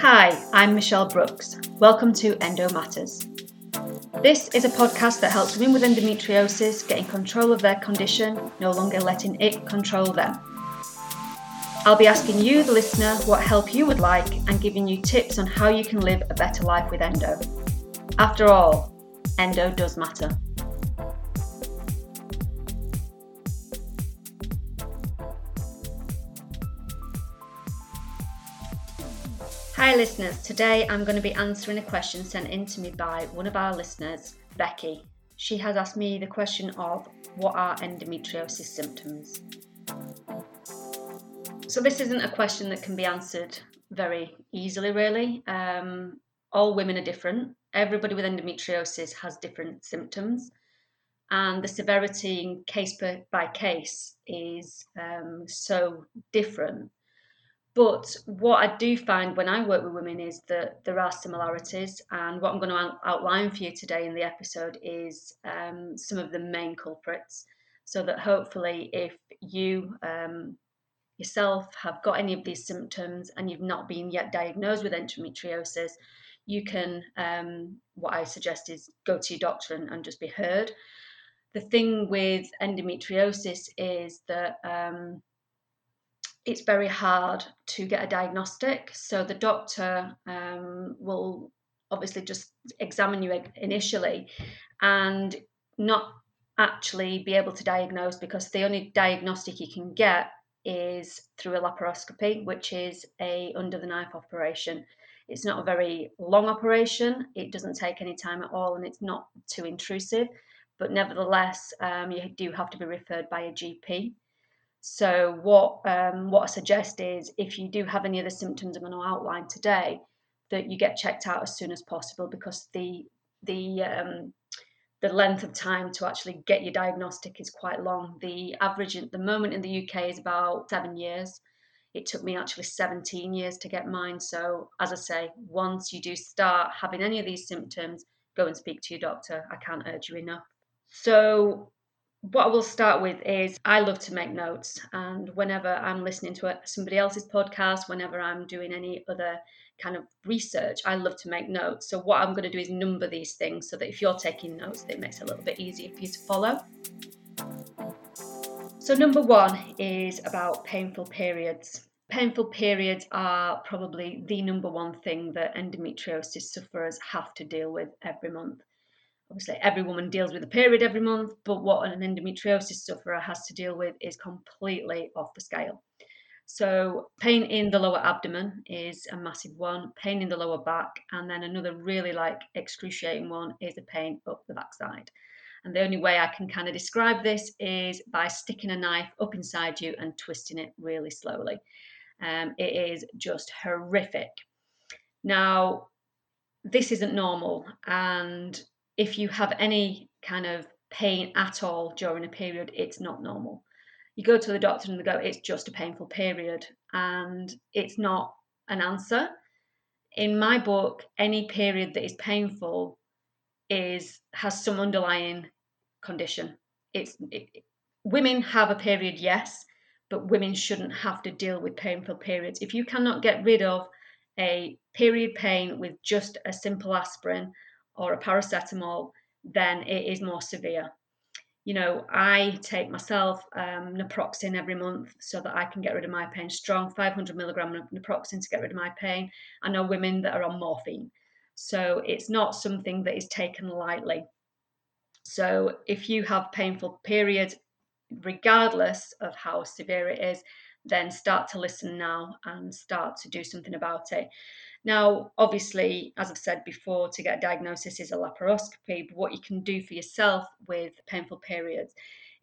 Hi, I'm Michelle Brooks. Welcome to Endo Matters. This is a podcast that helps women with endometriosis get in control of their condition, no longer letting it control them. I'll be asking you, the listener, what help you would like and giving you tips on how you can live a better life with endo. After all, endo does matter. Hi, listeners. Today I'm going to be answering a question sent in to me by one of our listeners, Becky. She has asked me the question of what are endometriosis symptoms? So, this isn't a question that can be answered very easily, really. Um, all women are different. Everybody with endometriosis has different symptoms, and the severity, case by case, is um, so different but what I do find when I work with women is that there are similarities, and what I'm going to outline for you today in the episode is um, some of the main culprits, so that hopefully, if you um, yourself have got any of these symptoms and you've not been yet diagnosed with endometriosis, you can, um, what I suggest is go to your doctor and, and, just be heard. The thing with endometriosis is that um, it's very hard to get a diagnostic. So the doctor um, will obviously just examine you initially and not actually be able to diagnose because the only diagnostic you can get is through a laparoscopy, which is a under the knife operation. It's not a very long operation. It doesn't take any time at all, and it's not too intrusive. But nevertheless, um, you do have to be referred by a GP. So what um, what I suggest is if you do have any of the symptoms I'm going to outline today, that you get checked out as soon as possible because the the um, the length of time to actually get your diagnostic is quite long. The average at the moment in the UK is about seven years. It took me actually 17 years to get mine. So, as I say, once you do start having any of these symptoms, go and speak to your doctor. I can't urge you enough. So, what I will start with is I love to make notes, and whenever I'm listening to somebody else's podcast, whenever I'm doing any other kind of research, I love to make notes. So, what I'm going to do is number these things so that if you're taking notes, it makes it a little bit easier for you to follow. So, number one is about painful periods. Painful periods are probably the number one thing that endometriosis sufferers have to deal with every month obviously every woman deals with a period every month, but what an endometriosis sufferer has to deal with is completely off the scale. So, pain in the lower abdomen is a massive one, pain in the lower back, and then another really like excruciating one is the pain up the backside. And the only way I can kind of describe this is by sticking a knife up inside you and twisting it really slowly. Um, it is just horrific. Now, this isn't normal, and if you have any kind of pain at all during a period, it's not normal. You go to the doctor and they go, it's just a painful period, and it's not an answer. In my book, any period that is painful is has some underlying condition. It's it, women have a period, yes, but women shouldn't have to deal with painful periods. If you cannot get rid of a period pain with just a simple aspirin or a paracetamol, then it is more severe. You know, I take myself um, naproxen every month so that I can get rid of my pain. Strong 500 milligram naproxen to get rid of my pain. I know women that are on morphine. So it's not something that is taken lightly. So if you have painful periods, regardless of how severe it is, then start to listen now and start to do something about it. Now, obviously, as I've said before, to get a diagnosis is a laparoscopy, but what you can do for yourself with painful periods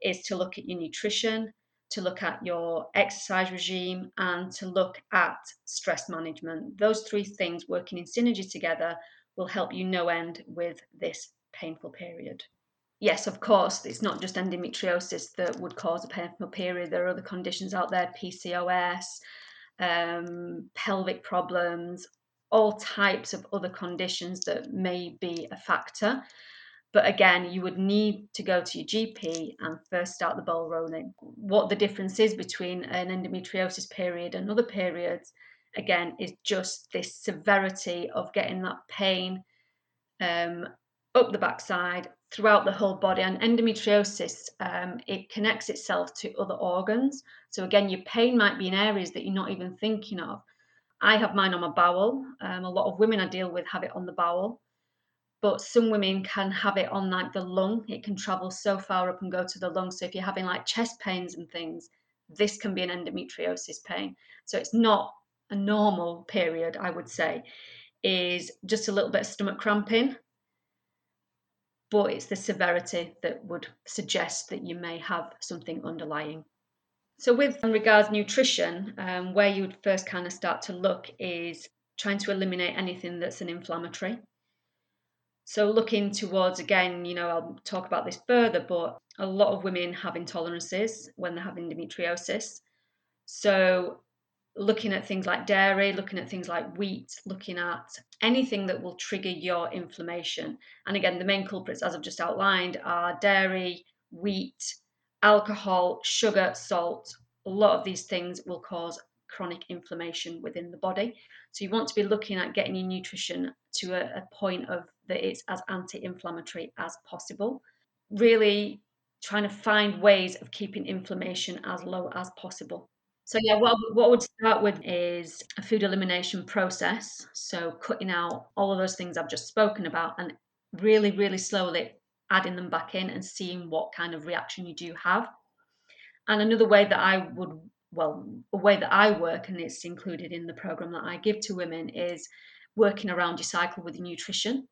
is to look at your nutrition, to look at your exercise regime, and to look at stress management. Those three things working in synergy together will help you no end with this painful period. Yes, of course, it's not just endometriosis that would cause a painful period. There are other conditions out there, PCOS, um, pelvic problems, all types of other conditions that may be a factor. But again, you would need to go to your GP and first start the ball rolling. What the difference is between an endometriosis period and other periods again is just this severity of getting that pain um, up the backside throughout the whole body and endometriosis um, it connects itself to other organs. So again your pain might be in areas that you're not even thinking of. I have mine on my bowel. Um, a lot of women i deal with have it on the bowel. But some women can have it on like the lung. It can travel so far up and go to the lung. So if you're having like chest pains and things this can be an endometriosis pain. So it's not a normal period i would say is just a little bit of stomach cramping but it's the severity that would suggest that you may have something underlying. So, with regards nutrition, um, where you would first kind of start to look is trying to eliminate anything that's an inflammatory. So, looking towards again, you know, I'll talk about this further, but a lot of women have intolerances when they have endometriosis. So, looking at things like dairy, looking at things like wheat, looking at anything that will trigger your inflammation. And again, the main culprits, as I've just outlined, are dairy, wheat, alcohol, sugar, salt. A lot of these things will cause chronic inflammation within the body. So you want to be looking at getting your nutrition to a, a point of that it's as anti-inflammatory as possible. Really trying to find ways of keeping inflammation as low as possible. So yeah, what what would start with is a food elimination process. So cutting out all of those things I've just spoken about and really, really slowly adding them back in and seeing what kind of reaction you do have. And another way that I would well, a way that I work and it's included in the program that I give to women is working around your cycle with nutrition.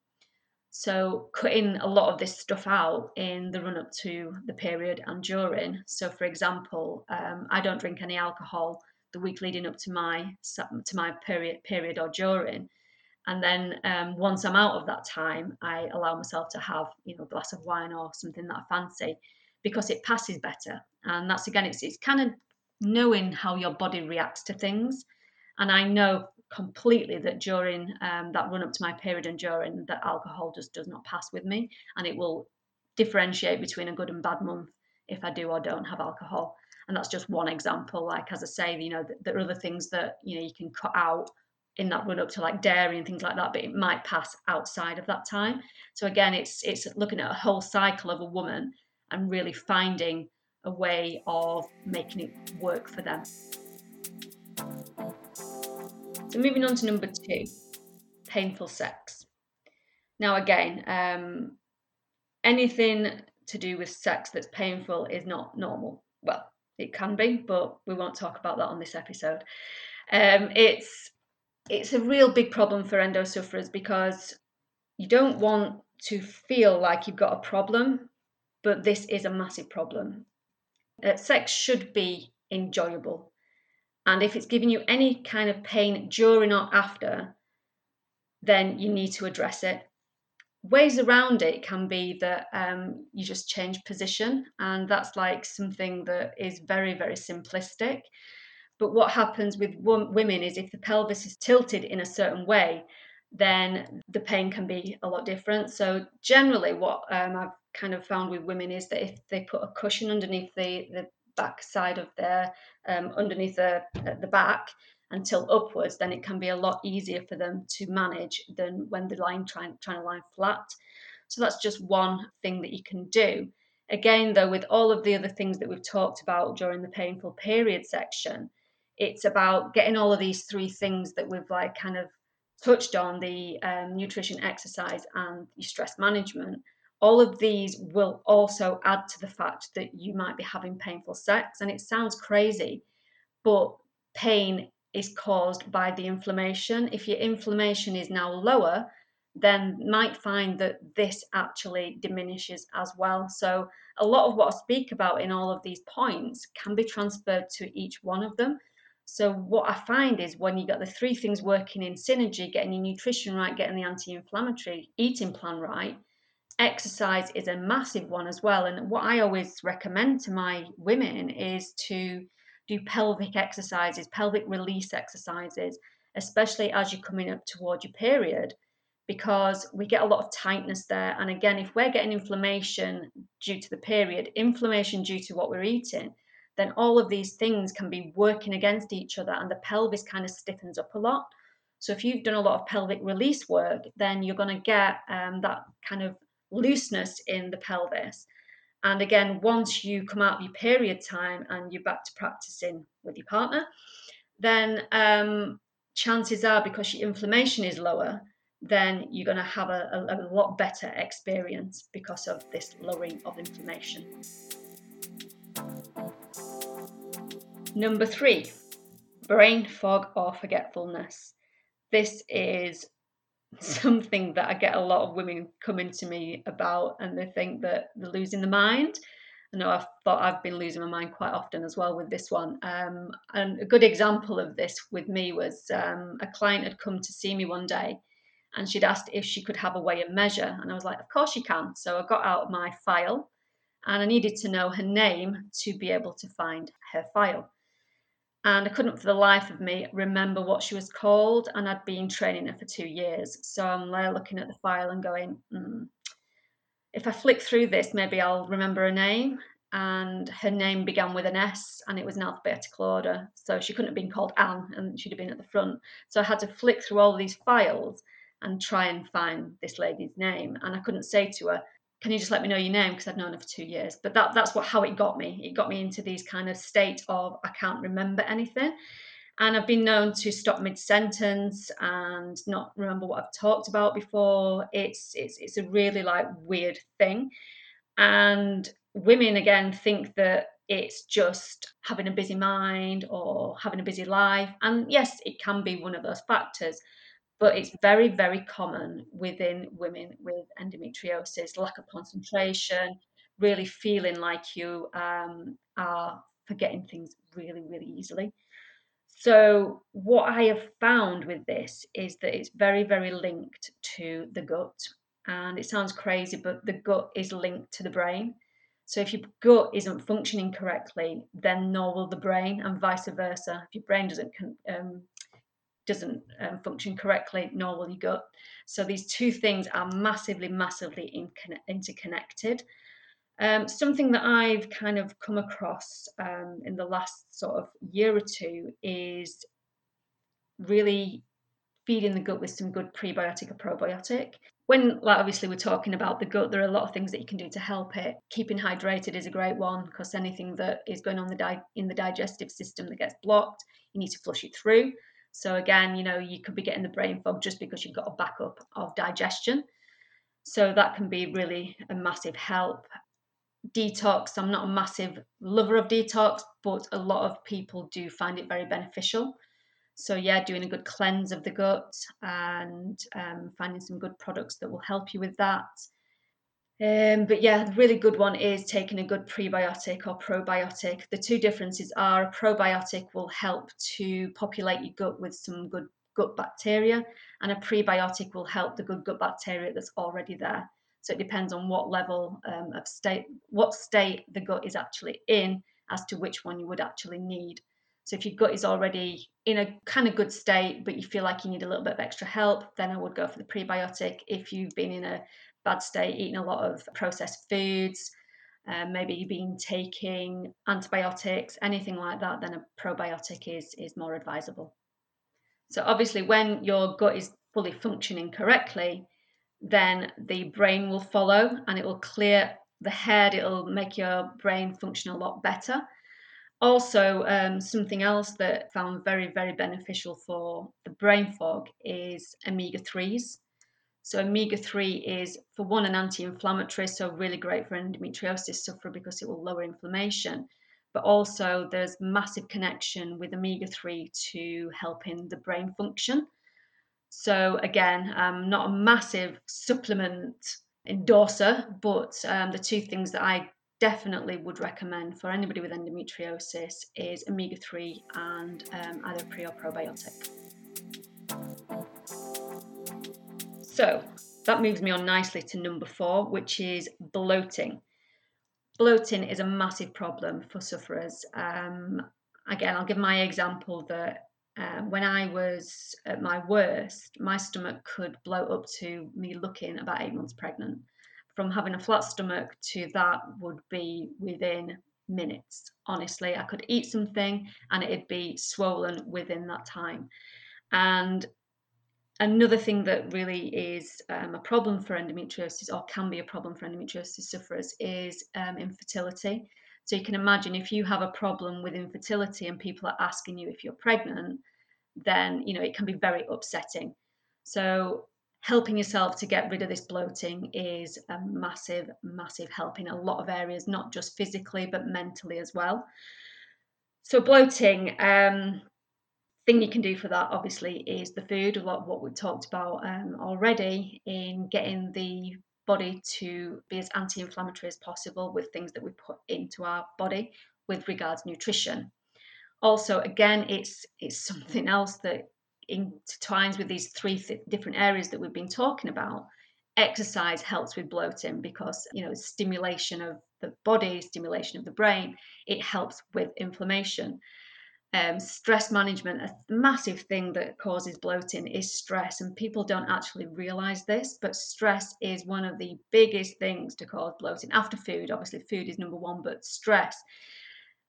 So, cutting a lot of this stuff out in the run up to the period and during. So, for example, um, I don't drink any alcohol the week leading up to my to my period period or during, and then um, once I'm out of that time, I allow myself to have you know a glass of wine or something that I fancy because it passes better. And that's again, it's it's kind of knowing how your body reacts to things. And I know completely that during um, that run up to my period and during that alcohol just does not pass with me and it will differentiate between a good and bad month if I do or don't have alcohol. And that's just one example. Like as I say you know there are other things that you know you can cut out in that run up to like dairy and things like that but it might pass outside of that time. So again it's it's looking at a whole cycle of a woman and really finding a way of making it work for them so moving on to number two, painful sex. Now again, um, anything to do with sex that's painful is not normal. Well, it can be, but we won't talk about that on this episode. Um, it's it's a real big problem for endo sufferers because you don't want to feel like you've got a problem, but this is a massive problem. Uh, sex should be enjoyable. And if it's giving you any kind of pain during or after, then you need to address it. Ways around it can be that um, you just change position, and that's like something that is very, very simplistic. But what happens with women is if the pelvis is tilted in a certain way, then the pain can be a lot different. So, generally, what um, I've kind of found with women is that if they put a cushion underneath the, the back side of their um, underneath the, the back until upwards, then it can be a lot easier for them to manage than when they're lying trying, trying to lie flat. So that's just one thing that you can do. Again, though, with all of the other things that we've talked about during the painful period section, it's about getting all of these three things that we've like kind of touched on the um, nutrition, exercise, and stress management all of these will also add to the fact that you might be having painful sex. And it sounds crazy, but pain is caused by the inflammation. If your inflammation is now lower, then might find that this actually diminishes as well. So a lot of what I speak about in all of these points can be transferred to each one of them. So what I find is when you got the three things working in synergy, getting your nutrition right, getting the anti-inflammatory eating plan right, exercise is a massive one as well. And what I always recommend to my women is to do pelvic exercises, pelvic release exercises, especially as you're coming up toward your period, because we get a lot of tightness there. And again, if we're getting inflammation due to the period, inflammation due to what we're eating, then all of these things can be working against each other and the pelvis kind of stiffens up a lot. So if you've done a lot of pelvic release work, then you're going to get um, that kind of looseness in the pelvis. And again, once you come out of your period time and you're back to practicing with your partner, then um, chances are because your inflammation is lower, then you're going to have a, a, a lot better experience because of this lowering of inflammation. Number three, brain fog or forgetfulness. This is something that I get a lot of women coming to me about, and they think that they're losing the mind. I know I've thought I've been losing my mind quite often as well with this one. Um, and a good example of this with me was um, a client had come to see me one day and she'd asked if she could have a weigh and measure. And I was like, Of course you can. So I got out my file and I needed to know her name to be able to find her file. And I couldn't for the life of me remember what she was called. And I'd been training her for two years. So I'm there looking at the file and going, mm, if I flick through this, maybe I'll remember her name. And her name began with an S and it was in alphabetical order. So she couldn't have been called Anne and she'd have been at the front. So I had to flick through all these files and try and find this lady's name. And I couldn't say to her, can you just let me know your name because I'd known her for two years. But that that's what how it got me. It got me into these kind of state of I can't remember anything. And I've been known to stop mid sentence and not remember what I've talked about before. It's it's it's a really like weird thing. And women again think that it's just having a busy mind or having a busy life. And yes, it can be one of those factors, but it's very, very common within women with endometriosis, lack of concentration, really feeling like you um, are forgetting things really, really easily. So, what I have found with this is that it's very, very linked to the gut. And it sounds crazy, but the gut is linked to the brain. So, if your gut isn't functioning correctly, then nor will the brain, and vice versa. If your brain doesn't um, doesn't um, function correctly, nor will your gut. So, these two things are massively, massively in, interconnected. Um, something that I've kind of come across um, in the last sort of year or two is really feeding the gut with some good prebiotic or probiotic. When, like, obviously, we're talking about the gut, there are a lot of things that you can do to help it. Keeping hydrated is a great one because anything that is going on the di- in the digestive system that gets blocked, you need to flush it through. So, again, you know, you could be getting the brain fog just because you've got a backup of digestion. So, that can be really a massive help detox. I'm not a massive lover of detox, but a lot of people do find it very beneficial. So, yeah, doing a good cleanse of the gut and um, finding some good products that will help you with that. Um, but yeah, really good one is taking a good prebiotic or probiotic. The two differences are a probiotic will help to populate your gut with some good gut bacteria, and a prebiotic will help the good gut bacteria that's already there. So it depends on what level um, of state, what state the gut is actually in, as to which one you would actually need. So if your gut is already in a kind of good state, but you feel like you need a little bit of extra help, then I would go for the prebiotic. If you've been in a bad state, eating a lot of processed foods, um, maybe you've been taking antibiotics, anything like that, then a probiotic is is more advisable. So obviously, when your gut is fully functioning correctly, then the brain will follow and it will clear the head, it'll make your brain function a lot better. Also, um, something else that found very, very beneficial for the brain fog is omega 3s. So, omega 3 is, for one, an anti inflammatory, so really great for endometriosis sufferer because it will lower inflammation. But also, there's massive connection with omega 3 to helping the brain function. So again, um, not a massive supplement endorser, but um, the two things that I definitely would recommend for anybody with endometriosis is omega 3 and um, either pre or probiotic. So that moves me on nicely to number four, which is bloating. Bloating is a massive problem for sufferers. Um, again, I'll give my example that um, when I was at my worst, my stomach could blow up to me looking about eight months pregnant. From having a flat stomach to that would be within minutes. Honestly, I could eat something and it'd be swollen within that time. And another thing that really is um, a problem for endometriosis or can be a problem for endometriosis sufferers is um, infertility. So you can imagine if you have a problem with infertility and people are asking you if you're pregnant, then you know it can be very upsetting. So helping yourself to get rid of this bloating is a massive, massive help in a lot of areas, not just physically but mentally as well. So bloating, um, thing you can do for that obviously is the food, a lot of what we talked about um, already in getting the body to be as anti-inflammatory as possible with things that we put into our body with regards nutrition. Also, again, it's it's something else that intertwines with these three th- different areas that we've been talking about. Exercise helps with bloating because you know stimulation of the body, stimulation of the brain, it helps with inflammation. Um, stress management, a massive thing that causes bloating is stress, and people don't actually realize this, but stress is one of the biggest things to cause bloating. After food, obviously, food is number one, but stress.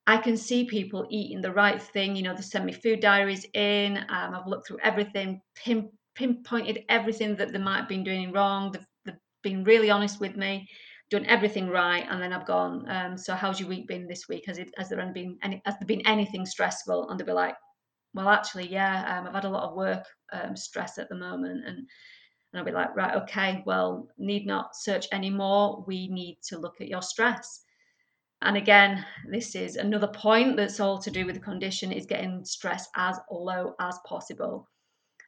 I can see people eating the right thing. You know, they send me food diaries in. Um, I've looked through everything, pin, pinpointed everything that they might have been doing wrong. They've, they've been really honest with me done everything right, and then I've gone. Um, so how's your week been this week? Has it has there been any has there been anything stressful? And they'll be like, well, actually, yeah, um, I've had a lot of work um, stress at the moment, and and I'll be like, right, okay, well, need not search anymore. We need to look at your stress. And again, this is another point that's all to do with the condition is getting stress as low as possible.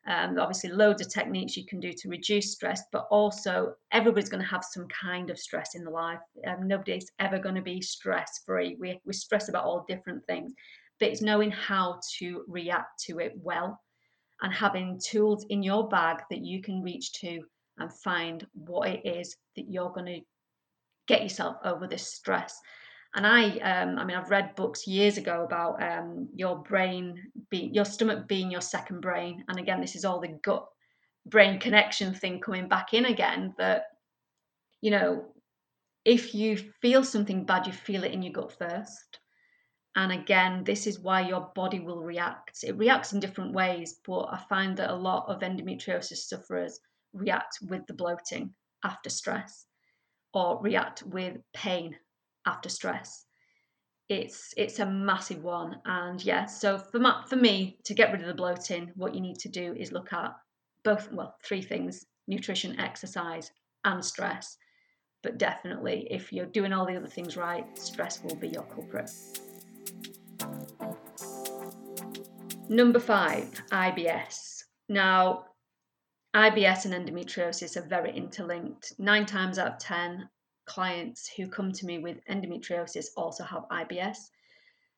Um, obviously, loads of techniques you can do to reduce stress, but also everybody's going to have some kind of stress in the life. Um, nobody's ever going to be stress free. We, we stress about all different things, but it's knowing how to react to it well and having tools in your bag that you can reach to and find what it is that you're going to get yourself over this stress. And I, um, I mean, I've read books years ago about um, your brain being, your stomach being your second brain. And again, this is all the gut brain connection thing coming back in again. That, you know, if you feel something bad, you feel it in your gut first. And again, this is why your body will react. It reacts in different ways, but I find that a lot of endometriosis sufferers react with the bloating after stress or react with pain after stress. It's it's a massive one and yeah so for my, for me to get rid of the bloating what you need to do is look at both well three things nutrition exercise and stress. But definitely if you're doing all the other things right stress will be your culprit. Number 5 IBS now IBS and endometriosis are very interlinked. Nine times out of 10, clients who come to me with endometriosis also have IBS.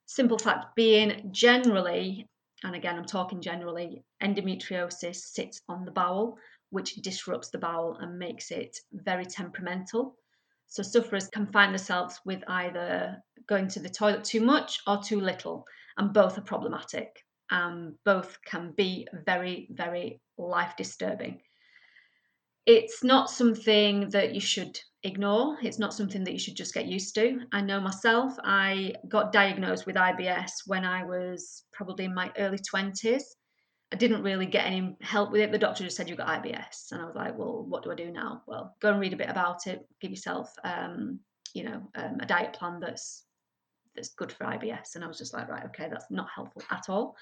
Simple fact being, generally, and again, I'm talking generally, endometriosis sits on the bowel, which disrupts the bowel and makes it very temperamental. So, sufferers can find themselves with either going to the toilet too much or too little, and both are problematic. And both can be very, very life disturbing. It's not something that you should ignore. It's not something that you should just get used to. I know myself, I got diagnosed with IBS when I was probably in my early 20s. I didn't really get any help with it. The doctor just said you've got IBS, and I was like, "Well, what do I do now?" Well, go and read a bit about it. Give yourself, um, you know, um, a diet plan that's that's good for IBS. And I was just like, right, okay, that's not helpful at all.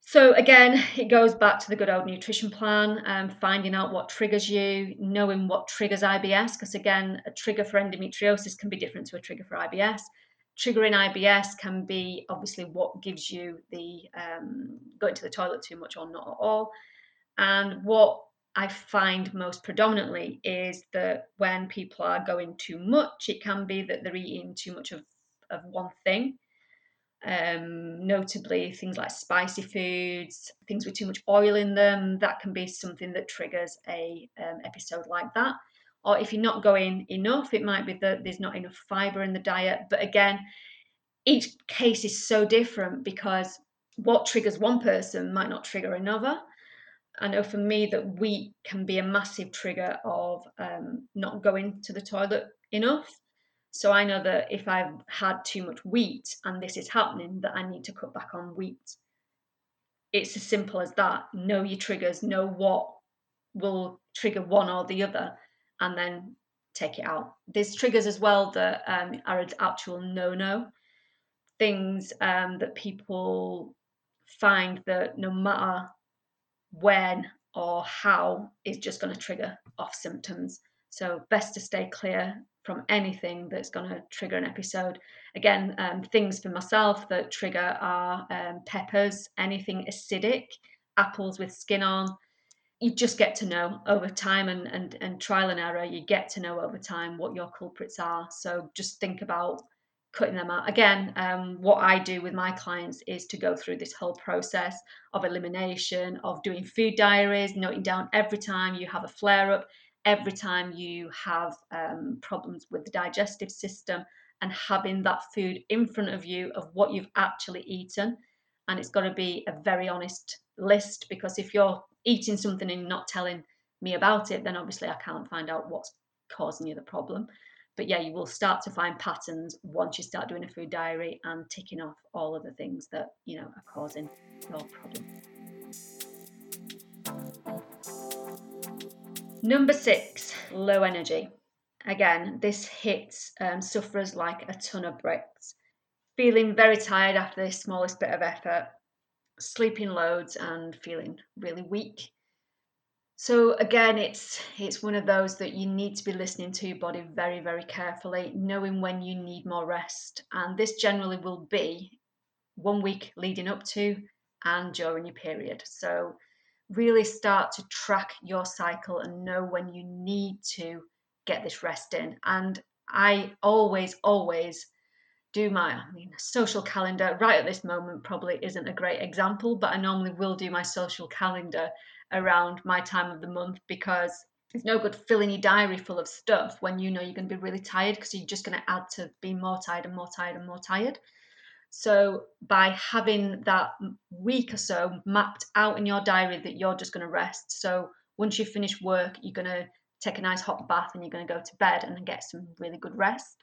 So again, it goes back to the good old nutrition plan, um, finding out what triggers you, knowing what triggers IBS, because again, a trigger for endometriosis can be different to a trigger for IBS. Triggering IBS can be obviously what gives you the um, going to the toilet too much or not at all. And what I find most predominantly is that when people are going too much, it can be that they're eating too much of, of one thing um, notably things like spicy foods, things with too much oil in them. That can be something that triggers a um, episode like that. Or if you're not going enough, it might be that there's not enough fiber in the diet. But again, each case is so different because what triggers one person might not trigger another. I know for me that wheat can be a massive trigger of um, not going to the toilet enough. So I know that if I've had too much wheat and this is happening, that I need to cut back on wheat. It's as simple as that. Know your triggers, know what will trigger one or the other, and then take it out. There's triggers as well that um, are an actual no no. Things um, that people find that no matter when or how is just going to trigger off symptoms. So, best to stay clear from anything that's going to trigger an episode. Again, um, things for myself that trigger are um, peppers, anything acidic, apples with skin on. You just get to know over time and, and, and trial and error, you get to know over time what your culprits are. So just think about cutting them out. Again, um, what I do with my clients is to go through this whole process of elimination, of doing food diaries, noting down every time you have a flare up, every time you have um, problems with the digestive system, and having that food in front of you of what you've actually eaten. And it's got to be a very honest list because if you're eating something and not telling me about it, then obviously I can't find out what's causing you the problem. But yeah, you will start to find patterns once you start doing a food diary and ticking off all of the things that you know are causing your problem. Number six, low energy. Again, this hits um, sufferers like a ton of bricks. Feeling very tired after the smallest bit of effort, sleeping loads, and feeling really weak. So again, it's it's one of those that you need to be listening to your body very, very carefully, knowing when you need more rest. And this generally will be one week leading up to and during your period. So really start to track your cycle and know when you need to get this rest in. And I always, always do my I mean social calendar right at this moment probably isn't a great example, but I normally will do my social calendar around my time of the month because it's no good filling your diary full of stuff when you know you're going to be really tired because you're just going to add to being more tired and more tired and more tired. So by having that week or so mapped out in your diary that you're just going to rest. So once you finish work, you're going to take a nice hot bath and you're going to go to bed and get some really good rest.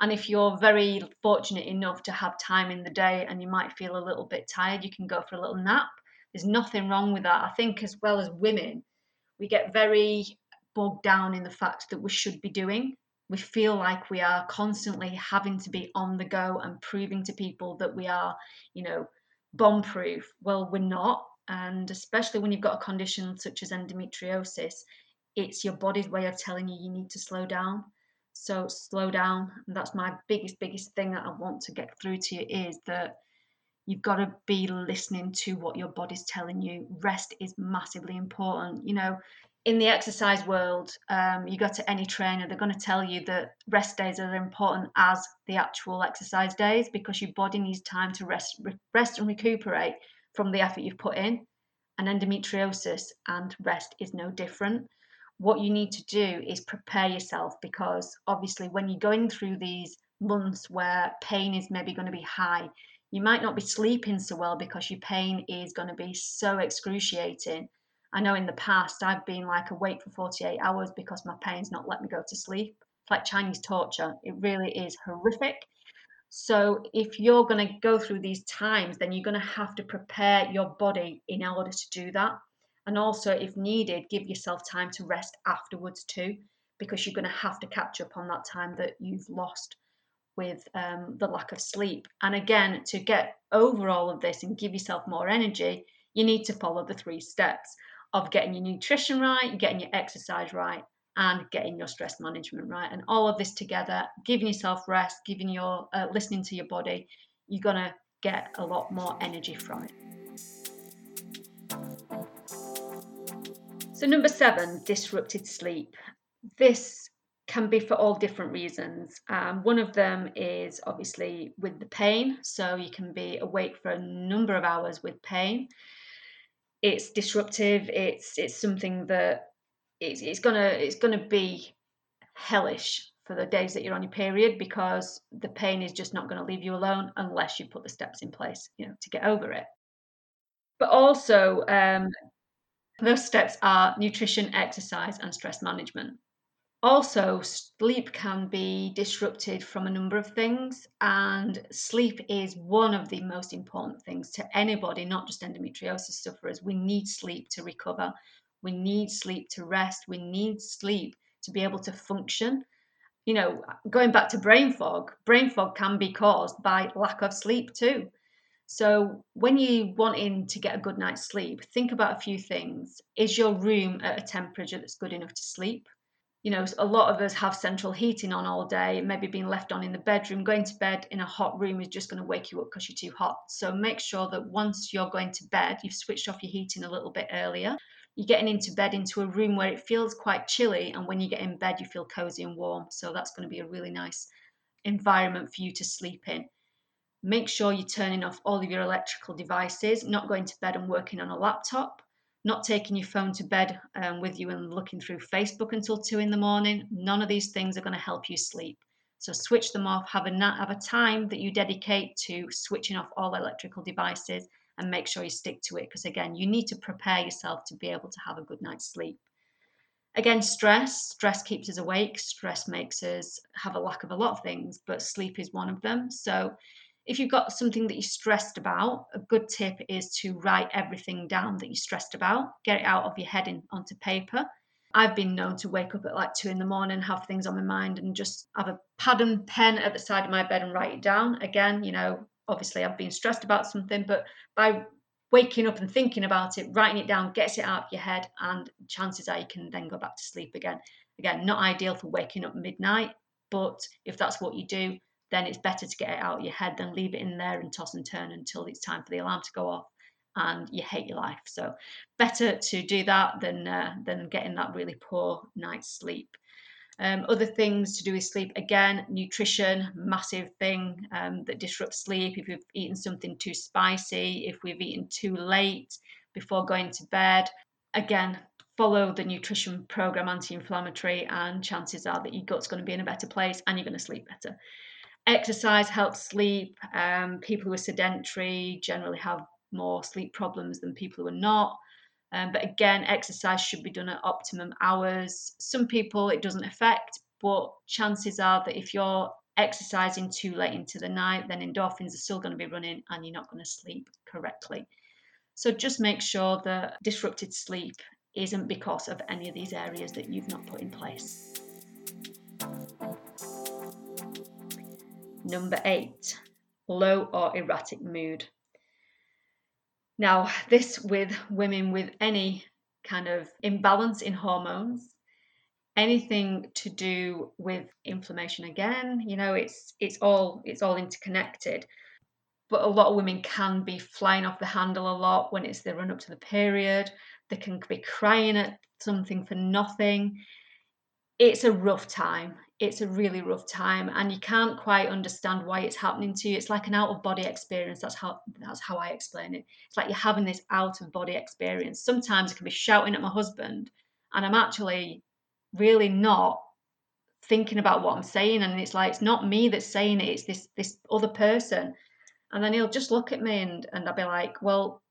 And if you're very fortunate enough to have time in the day and you might feel a little bit tired, you can go for a little nap. There's nothing wrong with that. I think, as well as women, we get very bogged down in the fact that we should be doing we feel like we are constantly having to be on the go and proving to people that we are, you know, bomb proof. Well, we're not. And especially when you've got a condition such as endometriosis, it's your body's way of telling you you need to slow down. So slow down. And that's my biggest, biggest thing that I want to get through to you is that you've got to be listening to what your body's telling you. Rest is massively important. You know, in the exercise world, um, you go to any trainer, they're going to tell you that rest days are as important as the actual exercise days because your body needs time to rest, rest and recuperate from the effort you've put in. And endometriosis and rest is no different. What you need to do is prepare yourself because obviously, when you're going through these months where pain is maybe going to be high, you might not be sleeping so well because your pain is going to be so excruciating I know in the past I've been like awake for 48 hours because my pain's not let me go to sleep. It's like Chinese torture. It really is horrific. So if you're going to go through these times, then you're going to have to prepare your body in order to do that. And also, if needed, give yourself time to rest afterwards too, because you're going to have to catch up on that time that you've lost with um, the lack of sleep. And again, to get over all of this and give yourself more energy, you need to follow the three steps of getting your nutrition right, getting your exercise right, and getting your stress management right. And all of this together, giving yourself rest, giving your uh, listening to your body, you're gonna get a lot more energy from it. So, number seven, disrupted sleep. This can be for all different reasons. Um, one of them is obviously with the pain. So, you can be awake for a number of hours with pain it's disruptive. It's it's something that it's it's gonna it's gonna be hellish for the days that you're on your period because the pain is just not going to leave you alone unless you put the steps in place, you know, to get over it. But also, um, those steps are nutrition, exercise, and stress management. Also, sleep can be disrupted from a number of things, and sleep is one of the most important things to anybody, not just endometriosis sufferers. We need sleep to recover, we need sleep to rest, we need sleep to be able to function. You know, going back to brain fog, brain fog can be caused by lack of sleep too. So, when you wanting to get a good night's sleep, think about a few things. Is your room at a temperature that's good enough to sleep? You know, a lot of us have central heating on all day, maybe being left on in the bedroom. Going to bed in a hot room is just going to wake you up because you're too hot. So make sure that once you're going to bed, you've switched off your heating a little bit earlier. You're getting into bed into a room where it feels quite chilly, and when you get in bed, you feel cozy and warm. So that's going to be a really nice environment for you to sleep in. Make sure you're turning off all of your electrical devices, not going to bed and working on a laptop not taking your phone to bed um, with you and looking through Facebook until two in the morning. None of these things are going to help you sleep. So switch them off. Have a have a time that you dedicate to switching off all electrical devices, and make sure you stick to it. Because again, you need to prepare yourself to be able to have a good night's sleep. Again, stress. Stress keeps us awake. Stress makes us have a lack of a lot of things, but sleep is one of them. So if you've got something that you're stressed about, a good tip is to write everything down that you're stressed about, get it out of your head in, onto paper. I've been known to wake up at like two in the morning, have things on my mind, and just have a pad and pen at the side of my bed and write it down. Again, you know, obviously I've been stressed about something, but by waking up and thinking about it, writing it down gets it out of your head, and chances are you can then go back to sleep again. Again, not ideal for waking up midnight, but if that's what you do, then it's better to get it out of your head than leave it in there and toss and turn until it's time for the alarm to go off and you hate your life. So better to do that than uh, than getting that really poor night's sleep. Um, other things to do with sleep again, nutrition, massive thing um, that disrupts sleep. If we've eaten something too spicy, if we've eaten too late before going to bed, again, follow the nutrition program anti-inflammatory, and chances are that your gut's going to be in a better place and you're going to sleep better. Exercise helps sleep. Um, people who are sedentary generally have more sleep problems than people who are not. Um, but again, exercise should be done at optimum hours. Some people it doesn't affect, but chances are that if you're exercising too late into the night, then endorphins are still going to be running and you're not going to sleep correctly. So just make sure that disrupted sleep isn't because of any of these areas that you've not put in place. Number eight, low or erratic mood. Now, this with women with any kind of imbalance in hormones, anything to do with inflammation again, you know, it's it's all it's all interconnected. But a lot of women can be flying off the handle a lot when it's the run up to the period. They can be crying at something for nothing. It's a rough time it's a really rough time and you can't quite understand why it's happening to you. It's like an out of body experience. That's how that's how i explain it. It's like you're having this out of body experience. Sometimes i can be shouting at my husband and i'm actually really not thinking about what i'm saying and it's like it's not me that's saying it it's this this other person. And then he'll just look at me and and i'll be like well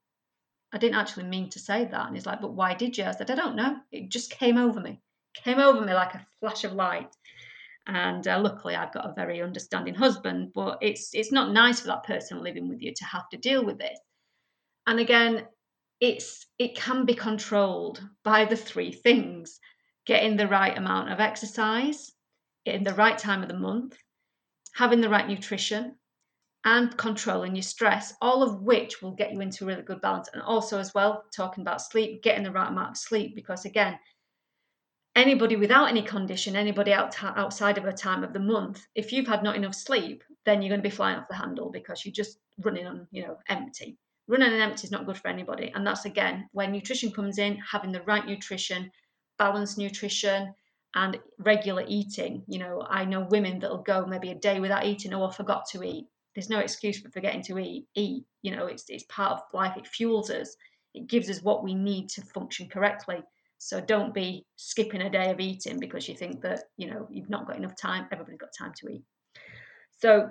i didn't actually mean to say that. And he's like but why did you? I said i don't know. It just came over me. Came over me like a flash of light and uh, luckily I've got a very understanding husband but it's it's not nice for that person living with you to have to deal with this and again it's it can be controlled by the three things getting the right amount of exercise in the right time of the month having the right nutrition and controlling your stress all of which will get you into a really good balance. And also as well talking about sleep getting the right amount of sleep because again anybody without any condition, anybody out, outside of a time of the month, if you've had not enough sleep, then you're going to be flying off the handle because you're just running on, you know, empty. Running on empty is not good for anybody. And that's again where nutrition comes in, having the right nutrition, balanced nutrition, and regular eating. You know, I know women that'll go maybe a day without eating. Oh, I forgot to eat. There's no excuse for forgetting to eat. Eat. You know, it's it's part of life. It fuels us. It gives us what we need to function correctly. So don't be skipping a day of eating because you think that, you know, you've not got enough time. Everybody's got time to eat. So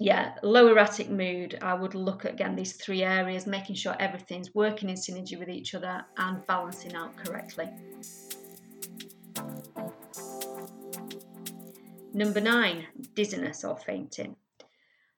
yeah, low erratic mood. I would look at again these three areas, making sure everything's working in synergy with each other and balancing out correctly. Number nine, dizziness or fainting.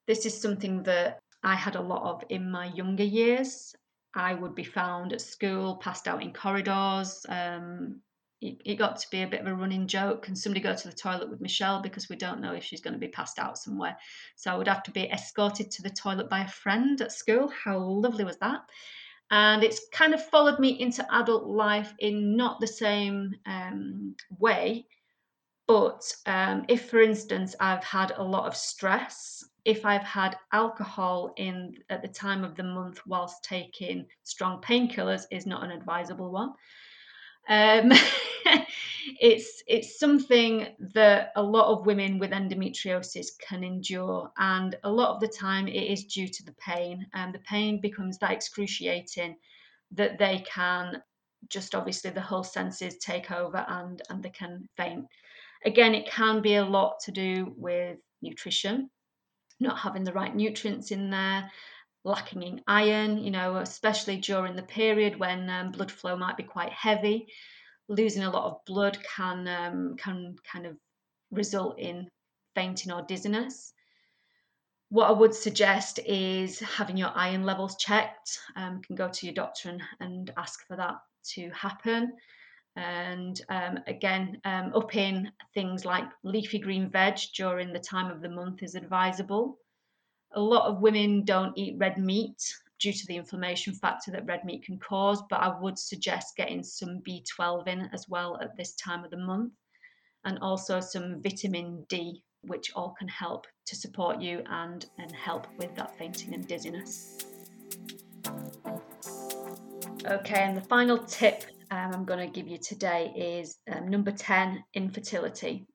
This is something that I had a lot of in my younger years. I would be found at school, passed out in corridors. Um, it, it, got to be a bit of a running joke. Can somebody go to the toilet with Michelle because we don't know if she's going to be passed out somewhere? So I would have to be escorted to the toilet by a friend at school. How lovely was that? And it's kind of followed me into adult life in not the same um, way. But um, if, for instance, I've had a lot of stress if I've had alcohol in at the time of the month whilst taking strong painkillers is not an advisable one. Um, it's it's something that a lot of women with endometriosis can endure, and a lot of the time it is due to the pain, and the pain becomes that excruciating that they can just obviously the whole senses take over and and they can faint. Again, it can be a lot to do with nutrition not having the right nutrients in there, lacking in iron, you know, especially during the period when um, blood flow might be quite heavy. Losing a lot of blood can um, can kind of result in fainting or dizziness. What I would suggest is having your iron levels checked. Um, you can go to your doctor and, and ask for that to happen. And um, again, um, upping things like leafy green veg during the time of the month is advisable. A lot of women don't eat red meat due to the inflammation factor that red meat can cause, but I would suggest getting some B12 in as well at this time of the month, and also some vitamin D, which all can help to support you and, and help with that fainting and dizziness. Okay, and the final tip um, I'm going to give you today is um, number 10 infertility.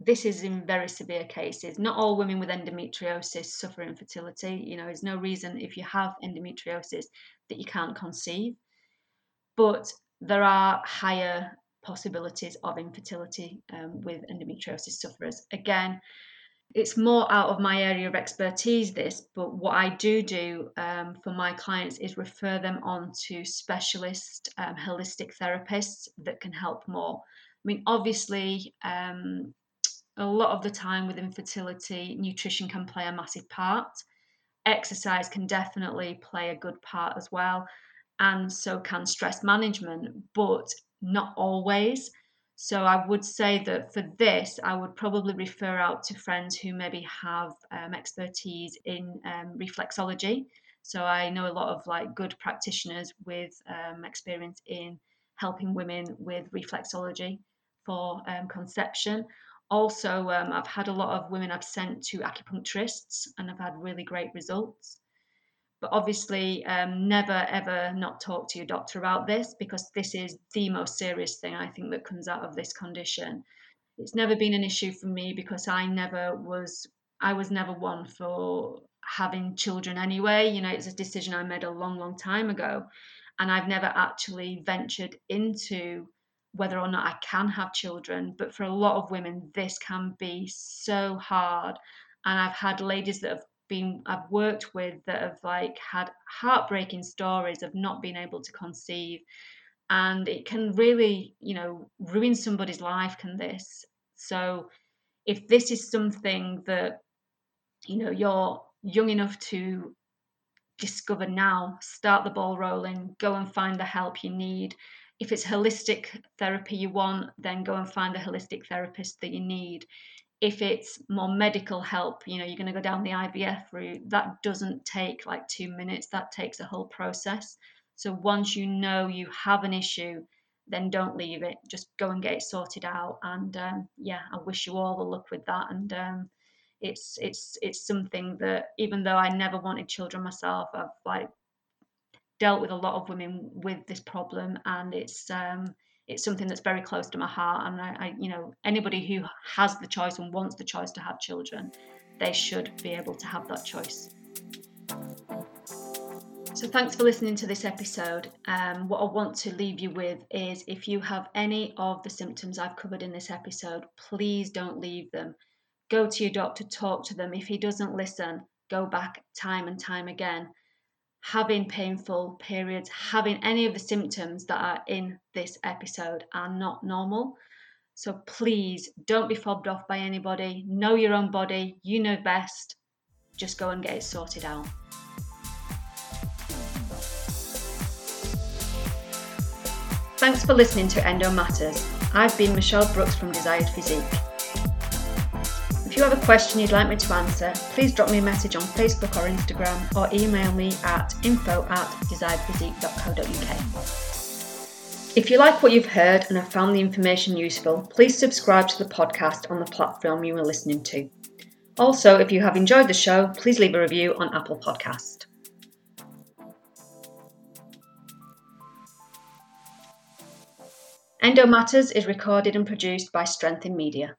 This is in very severe cases. Not all women with endometriosis suffer infertility. You know, there's no reason if you have endometriosis that you can't conceive. But there are higher possibilities of infertility um, with endometriosis sufferers. Again, it's more out of my area of expertise this but what i do do um, for my clients is refer them on to specialist um, holistic therapists that can help more. I mean obviously um, a lot of the time with infertility nutrition can play a massive part. Exercise can definitely play a good part as well and so can stress management but not always so I would say that for this, I would probably refer out to friends who maybe have um, expertise in um, reflexology. So I know a lot of like good practitioners with um, experience in helping women with reflexology for um, conception. Also, um, I've had a lot of women I've sent to acupuncturists and I've had really great results. But obviously, um, never ever not talk to your doctor about this because this is the most serious thing I think that comes out of this condition. It's never been an issue for me because I never was, I was never one for having children anyway. You know, it's a decision I made a long, long time ago. And I've never actually ventured into whether or not I can have children. But for a lot of women, this can be so hard. And I've had ladies that have been I've worked with that have like had heartbreaking stories of not being able to conceive. And it can really you know ruin somebody's life can this? So if this is something that you know you're young enough to discover now start the ball rolling go and find the help you need. If it's holistic therapy you want then go and find the holistic therapist that you need if it's more medical help, you know, you're going to go down the IVF route, that doesn't take like two minutes, that takes a whole process. So once you know you have an issue, then don't leave it. Just go and get it sorted out. And um, yeah, I wish you all the luck with that. And um, it's it's it's something that even though I never wanted children myself, I've like dealt with a lot of women with this problem, and it's um, it's something that's very close to my heart and I, I, you know anybody who has the choice and wants the choice to have children they should be able to have that choice. So thanks for listening to this episode. Um, what i want to leave you with is if you have any of the symptoms i've covered in this episode please don't leave them. Go to your doctor talk to them. If he doesn't listen go back time and time again having painful periods, having any of the symptoms that are in this episode are not normal. So please don't be fobbed off by anybody. Know your own body. You know best. Just go and get it sorted out. Thanks for listening to Endo Matters. I've been Michelle Brooks from Desired Physique. If you have a question you'd like me to answer, please drop me a message on Facebook or Instagram or email me at info at desiredphysique.co.uk. If you like what you've heard and have found the information useful, please subscribe to the podcast on the platform you are listening to. Also, if you have enjoyed the show, please leave a review on Apple Podcast. Endo Matters is recorded and produced by Strength in Media.